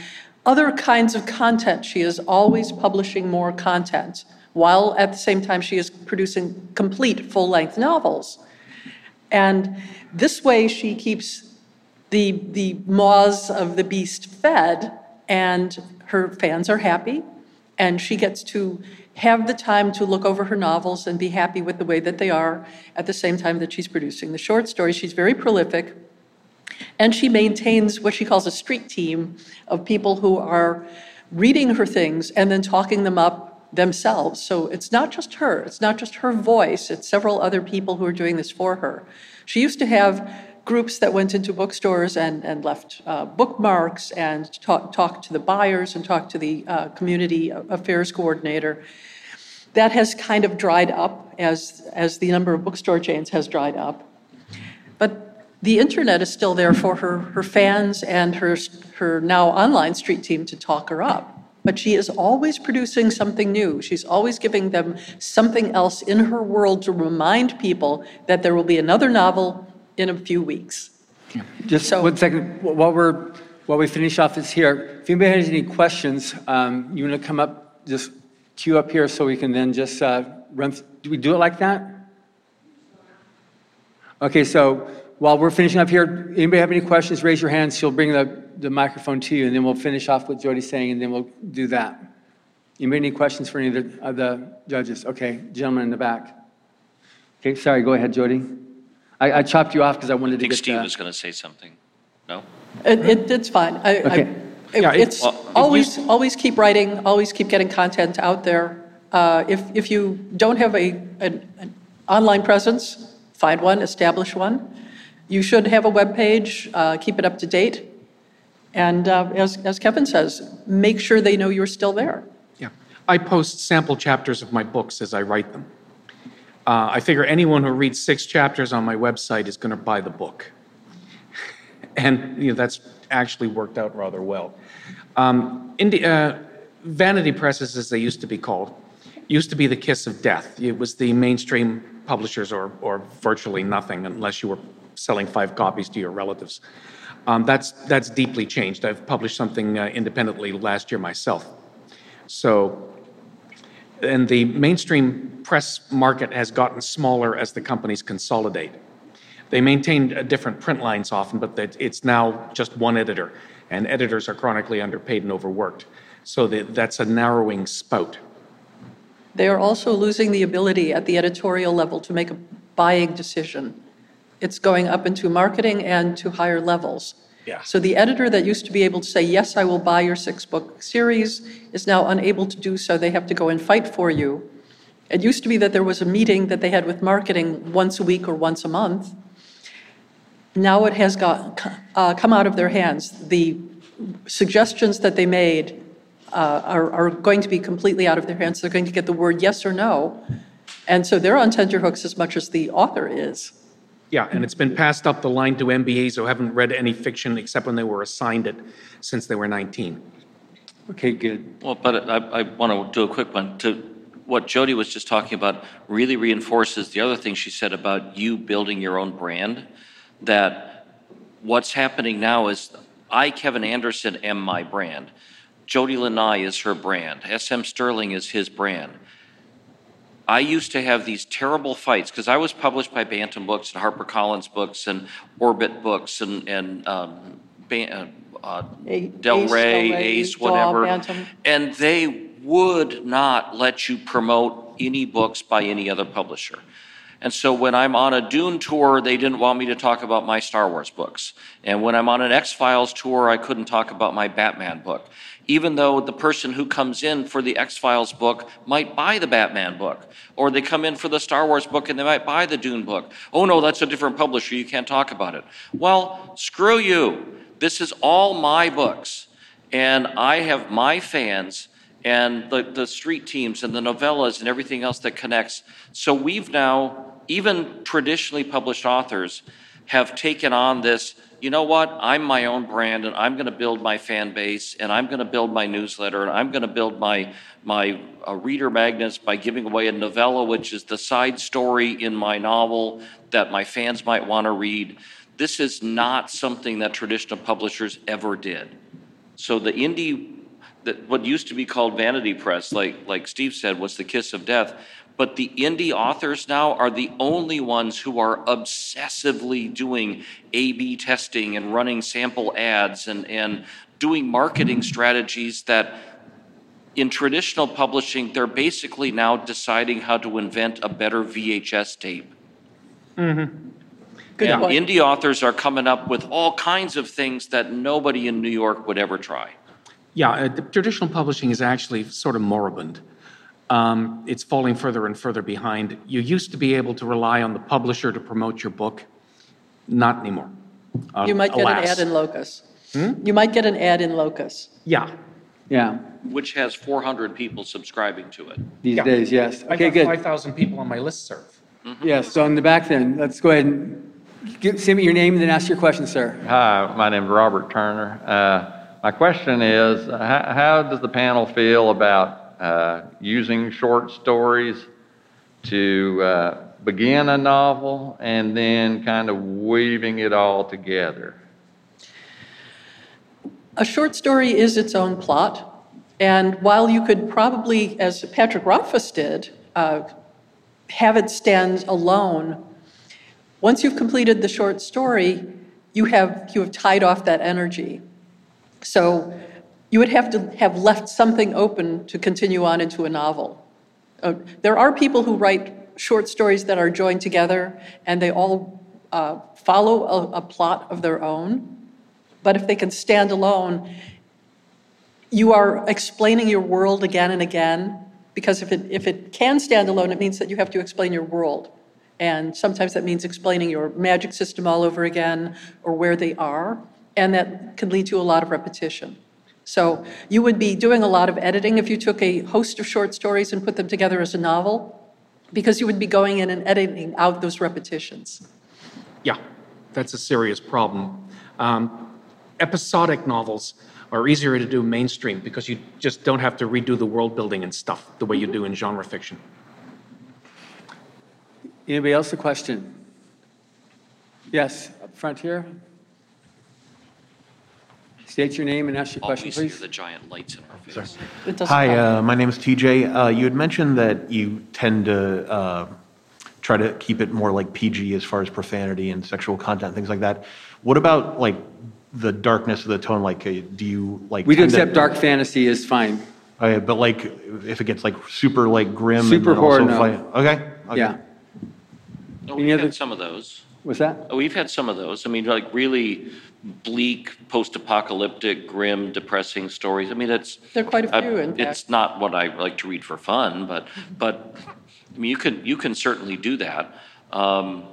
other kinds of content. She is always publishing more content, while at the same time, she is producing complete full length novels. And this way, she keeps the, the maws of the beast fed, and her fans are happy, and she gets to have the time to look over her novels and be happy with the way that they are at the same time that she's producing the short stories. She's very prolific, and she maintains what she calls a street team of people who are reading her things and then talking them up themselves. So it's not just her, it's not just her voice, it's several other people who are doing this for her. She used to have groups that went into bookstores and, and left uh, bookmarks and talk, talked to the buyers and talked to the uh, community affairs coordinator. That has kind of dried up as, as the number of bookstore chains has dried up. But the internet is still there for her, her fans and her, her now online street team to talk her up. But she is always producing something new. She's always giving them something else in her world to remind people that there will be another novel in a few weeks. Just So- one second, while we're, while we finish off this here, if anybody has any questions, um, you want to come up, just queue up here so we can then just uh, run, do we do it like that? Okay, so while we're finishing up here, anybody have any questions, raise your hand, she'll bring the, the microphone to you, and then we'll finish off what Jody's saying, and then we'll do that. You Anybody any questions for any of the, of the judges? Okay, gentleman in the back. Okay, sorry, go ahead, Jody. I, I chopped you off because I wanted I to think get. Steve was going to say something. No? It, it, it's fine. I, I, Okay. Yeah, it- it's well, it always, always keep writing, always keep getting content out there. Uh, if, if you don't have a, an, an online presence, find one, establish one. You should have a webpage, uh, keep it up to date, and uh, as as Kevin says, make sure they know you're still there. Yeah. I post sample chapters of my books as I write them. Uh, I figure anyone who reads six chapters on my website is going to buy the book. (laughs) And, you know, that's actually worked out rather well. Um, Indi- uh, vanity presses, as they used to be called, used to be the kiss of death. It was the mainstream publishers or, or virtually nothing unless you were selling five copies to your relatives. Um, that's, that's deeply changed. I've published something uh, independently last year myself. So and the mainstream press market has gotten smaller as the companies consolidate. They maintain uh, different print lines often, but it's now just one editor, and editors are chronically underpaid and overworked. So that, that's a narrowing spout. They are also losing the ability at the editorial level to make a buying decision. It's going up into marketing and to higher levels. Yeah. So the editor that used to be able to say, yes, I will buy your six-book series, is now unable to do so. They have to go and fight for you. It used to be that there was a meeting that they had with marketing once a week or once a month. Now it has got, uh, come out of their hands. The suggestions that they made uh, are, are going to be completely out of their hands. They're going to get the word yes or no. And so they're on tenterhooks as much as the author is. Yeah, and it's been passed up the line to MBAs who haven't read any fiction except when they were assigned it since they were 19. Okay, good. Well, but I, I want to do a quick one. To what Jody was just talking about really reinforces the other thing she said about you building your own brand. That what's happening now is I, Kevin Anderson, am my brand. Jody Lynn Nye is her brand. SM Stirling is his brand. I used to have these terrible fights because I was published by Bantam Books and HarperCollins Books and Orbit Books and and um, Ban- uh, Del Rey, Del Rey, Ace, whatever, Bantam. and they would not let you promote any books by any other publisher. And so when I'm on a Dune tour, they didn't want me to talk about my Star Wars books. And when I'm on an X Files tour, I couldn't talk about my Batman book. Even though the person who comes in for the X Files book might buy the Batman book, or they come in for the Star Wars book and they might buy the Dune book. Oh no, that's a different publisher, you can't talk about it. Well, screw you. This is all my books. And I have my fans and the, the street teams and the novellas and everything else that connects. So we've now, even traditionally published authors, have taken on this. You know what? I'm my own brand, and I'm going to build my fan base, and I'm going to build my newsletter, and I'm going to build my my uh, reader magnets by giving away a novella, which is the side story in my novel that my fans might want to read. This is not something that traditional publishers ever did. So the indie that what used to be called vanity press, like like Steve said, was the kiss of death. But the indie authors now are the only ones who are obsessively doing A/B testing and running sample ads and and doing marketing strategies that in traditional publishing they're basically now deciding how to invent a better VHS tape. Hmm. Good and point. indie authors are coming up with all kinds of things that nobody in New York would ever try. Yeah, uh, the traditional publishing is actually sort of moribund. Um, it's falling further and further behind. You used to be able to rely on the publisher to promote your book. Not anymore. Uh, You might get an ad in Locus. You might get an ad in Locus. Yeah. Yeah, which has 400 people subscribing to it. these Yeah. days, yes. I Okay, got good. 5,000 people on my listserv. Yes, so in the back then, let's go ahead and give, say me your name and then ask your question, sir. Hi, my name's Robert Turner. Uh, My question is, uh, how how does the panel feel about uh, using short stories to uh, begin a novel and then kind of weaving it all together? A short story is its own plot, and while you could probably, as Patrick Rothfuss did, uh, have it stand alone, once you've completed the short story, you have, you have tied off that energy. So you would have to have left something open to continue on into a novel. Uh, There are people who write short stories that are joined together, and they all uh, follow a, a plot of their own. But if they can stand alone, you are explaining your world again and again, because if it, if it can stand alone, it means that you have to explain your world. And sometimes that means explaining your magic system all over again or where they are. And that can lead to a lot of repetition. So you would be doing a lot of editing if you took a host of short stories and put them together as a novel, because you would be going in and editing out those repetitions. Yeah, that's a serious problem. Um, episodic novels are easier to do mainstream because you just don't have to redo the world building and stuff the way you do in genre fiction. Anybody else a question? Yes, up front here. State your name and ask your question, Always hear please. the giant lights in our face. It doesn't Hi, matter. uh, my name is TJ. Uh, You had mentioned that you tend to uh, try to keep it more like PG as far as profanity and sexual content, things like that. What about like the darkness of the tone? Like, uh, do you like? We do tend to- accept dark fantasy is fine. Uh, But like, if it gets like super like grim and Super then also horror, no. fi- Okay. okay. Yeah. No, Any we've other- had some of those. What's that? Oh, We've had some of those. I mean, like really bleak, post-apocalyptic, grim, depressing stories. I mean, it's. There are quite a few, in It's not what I like to read for fun, but, but, I mean, you can, you can certainly do that. Um,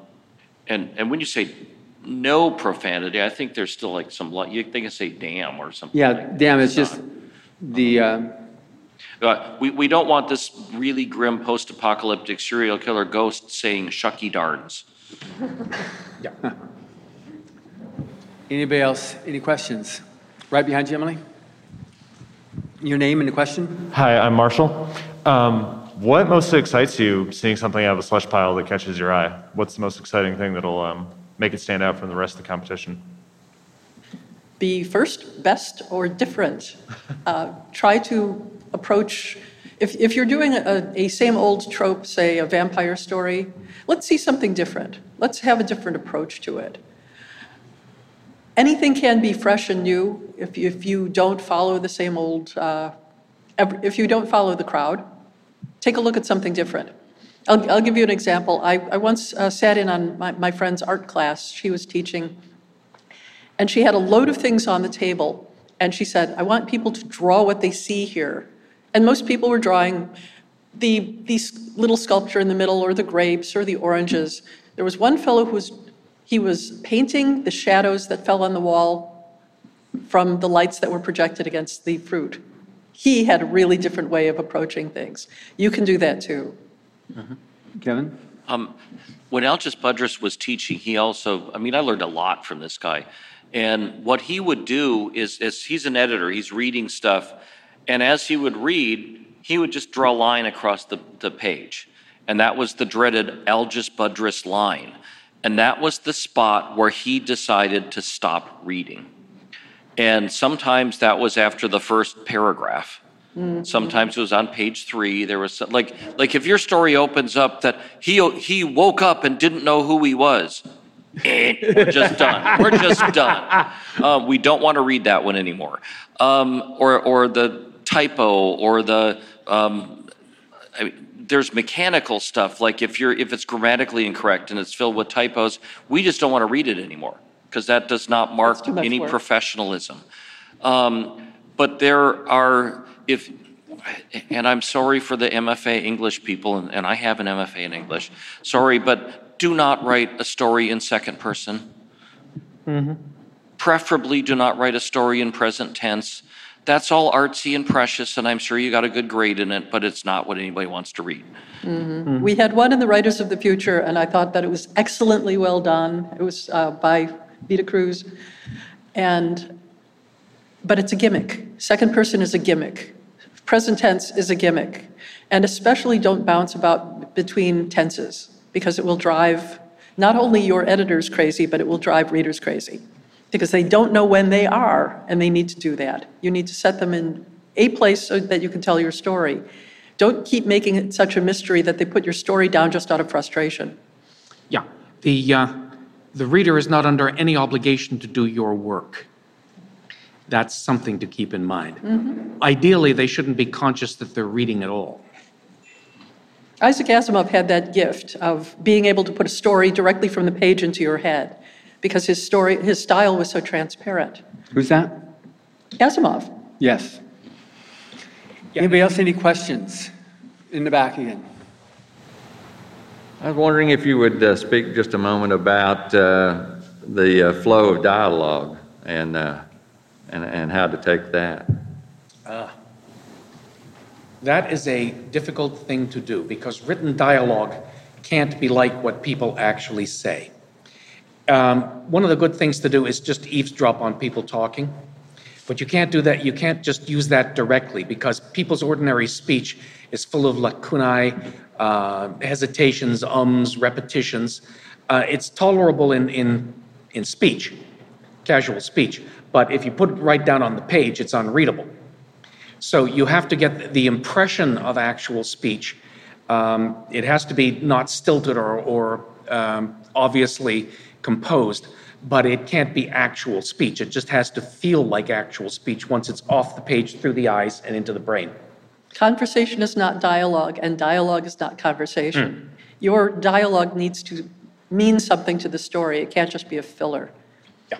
And, and when you say no profanity, I think there's still like some, li- you, they can say damn or something. Yeah, like- damn, it's just the, uh, Uh, We, we don't want this really grim, post-apocalyptic serial killer ghost saying shucky darns. (laughs) anybody else, any questions? Right behind you, Emily? Your name and the question? Hi, I'm Marshall. Um, what most excites you seeing something out of a slush pile that catches your eye? What's the most exciting thing that'll um, make it stand out from the rest of the competition? be first, best, or different. (laughs) Uh, try to approach, if, if you're doing a, a same old trope, say a vampire story, let's see something different. Let's have a different approach to it. Anything can be fresh and new if, if you don't follow the same old, uh, if you don't follow the crowd. Take a look at something different. I'll, I'll give you an example. I, I once uh, sat in on my, my friend's art class. She was teaching and she had a load of things on the table. And she said, I want people to draw what they see here. And most people were drawing the, these little sculpture in the middle, or the grapes, or the oranges. There was one fellow who was, he was painting the shadows that fell on the wall from the lights that were projected against the fruit. He had a really different way of approaching things. You can do that too. Kevin? Um, When Algis Budrys was teaching, he also, I mean, I learned a lot from this guy. And what he would do is, is he's an editor, he's reading stuff, and as he would read, he would just draw a line across the, the page. And that was the dreaded Algis Budrys line. And that was the spot where he decided to stop reading. And sometimes that was after the first paragraph. Sometimes it was on page three. There was some- like, like if your story opens up that he he woke up and didn't know who he was, eh, we're just done. We're just done. Uh, (laughs) we don't want to read that one anymore. Um, or or the typo or the um, I mean, there's mechanical stuff like if you're if it's grammatically incorrect and it's filled with typos, we just don't want to read it anymore because that does not mark That's too much any work. professionalism. Um, but there are if and I'm sorry for the MFA English people, and, and I have an MFA in English. Sorry, but do not write a story in second person. Preferably, do not write a story in present tense. That's all artsy and precious, and I'm sure you got a good grade in it, but it's not what anybody wants to read. We had one in the Writers of the Future, and I thought that it was excellently well done. It was uh, by Vida Cruz. And, but it's a gimmick. Second person is a gimmick. Present tense is a gimmick. And especially don't bounce about between tenses, because it will drive not only your editors crazy, but it will drive readers crazy. Because they don't know when they are, and they need to do that. You need to set them in a place so that you can tell your story. Don't keep making it such a mystery that they put your story down just out of frustration. Yeah, the, uh, the reader is not under any obligation to do your work. That's something to keep in mind. Ideally, they shouldn't be conscious that they're reading at all. Isaac Asimov had that gift of being able to put a story directly from the page into your head because his story, his style was so transparent. Who's that? Asimov. Yes. Anybody else, any questions? In the back again. I was wondering if you would uh, speak just a moment about uh, the uh, flow of dialogue and, uh, and, and how to take that. That is a difficult thing to do because written dialogue can't be like what people actually say. Um, one of the good things to do is just eavesdrop on people talking. But you can't do that, you can't just use that directly because people's ordinary speech is full of lacunae, uh, hesitations, ums, repetitions. Uh, it's tolerable in, in, in speech, casual speech. But if you put it right down on the page, it's unreadable. So you have to get the impression of actual speech. Um, it has to be not stilted or, or um, obviously composed, but it can't be actual speech. It just has to feel like actual speech once it's off the page, through the eyes, and into the brain. Conversation is not dialogue, and dialogue is not conversation. Hmm. Your dialogue needs to mean something to the story. It can't just be a filler. Yeah.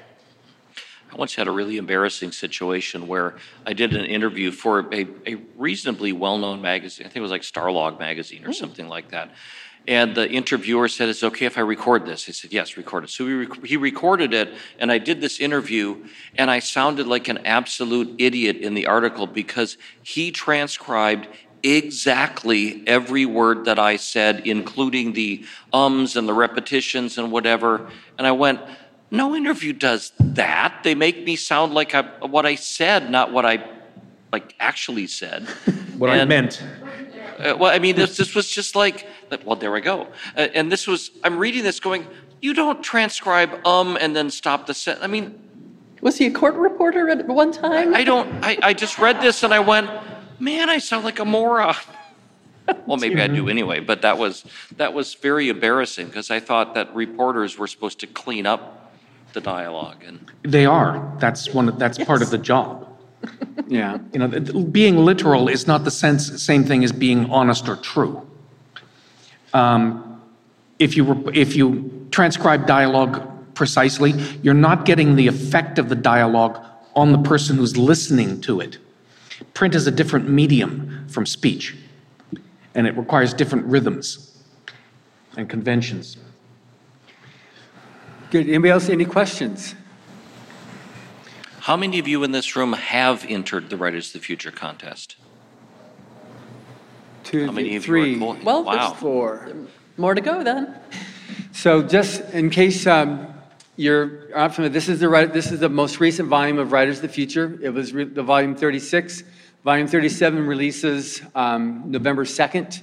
I once had a really embarrassing situation where I did an interview for a, a reasonably well-known magazine. I think it was like Starlog magazine or hmm. something like that. And the interviewer said, "It's okay if I record this." He said, "Yes, record it." So he, rec- he recorded it, and I did this interview, and I sounded like an absolute idiot in the article because he transcribed exactly every word that I said, including the ums and the repetitions and whatever. And I went, no interview does that. They make me sound like I, what I said, not what I like actually said. (laughs) What I meant. Uh, well, I mean, this, this was just like, well, there we go. Uh, and this was, I'm reading this going, you don't transcribe um and then stop the sentence. I mean, Was he a court reporter at one time? I don't, I, I just read this and I went, man, I sound like a moron. (laughs) Well, maybe I do anyway, but that was, that was very embarrassing because I thought that reporters were supposed to clean up the dialogue and. They are. That's one. That's part of the job. (laughs) Yeah. You know, being literal is not the sense, same thing as being honest or true. Um, if you if you transcribe dialogue precisely, you're not getting the effect of the dialogue on the person who's listening to it. Print is a different medium from speech, and it requires different rhythms and conventions. Good. Anybody else, any questions? How many of you in this room have entered the Writers of the Future contest? Two, How many of you three, are going? Well, Wow. there's- four. More to go then. So just in case um, you're not familiar, this is the, this is the most recent volume of Writers of the Future. It was re- the volume 36. Volume 37 releases um, November 2nd.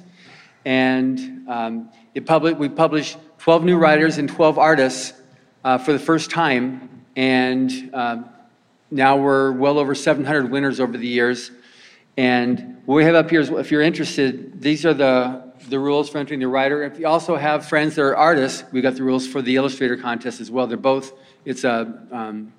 And um, it public, we published 12 new writers and 12 artists uh, for the first time. And um, now we're well over 700 winners over the years. And what we have up here is, if you're interested, these are the, the rules for entering the writer. If you also have friends that are artists, we got the rules for the illustrator contest as well. They're both, it's a um,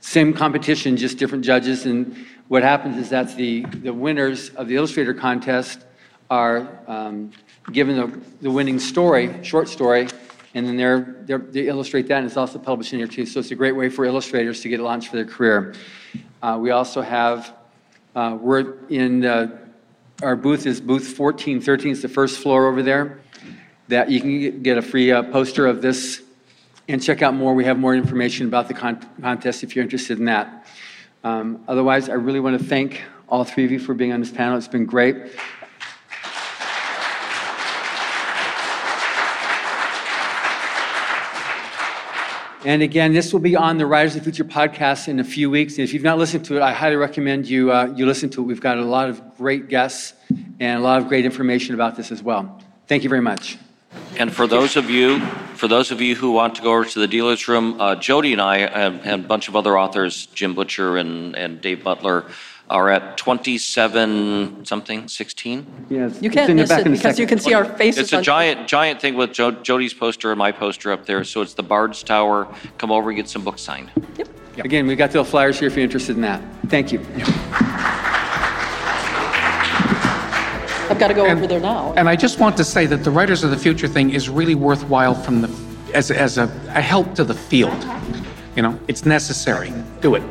same competition, just different judges. And what happens is that the, the winners of the illustrator contest are um, given the, the winning story, short story, and then they're, they're, they illustrate that, and it's also published in here too. So it's a great way for illustrators to get launched for their career. Uh, we also have, uh, we're in, our booth is booth 1413, it's the first floor over there. That you can get- get a free uh, poster of this and check out more. We have more information about the con- contest if you're interested in that. Um, Otherwise, I really want to thank all three of you for being on this panel. It's been great. And again, this will be on the Writers of the Future podcast in a few weeks. And if you've not listened to it, I highly recommend you, uh, you listen to it. We've got a lot of great guests and a lot of great information about this as well. Thank you very much. And for those of you, for those of you who want to go over to the dealer's room, uh, Jody and I and, and a bunch of other authors, Jim Butcher and, and Dave Butler, are at 27 something, 16? Yes. You can't in miss it in a because you can see our faces. It's a on- giant, giant thing with Jo- Jody's poster and my poster up there. So it's the Bard's Tower. Come over and get some books signed. Yep. Again, we've got the flyers here if you're interested in that. Thank you. I've got to go over there now. And I just want to say that the Writers of the Future thing is really worthwhile from the, as, as a, a help to the field. You know, it's necessary. Do it.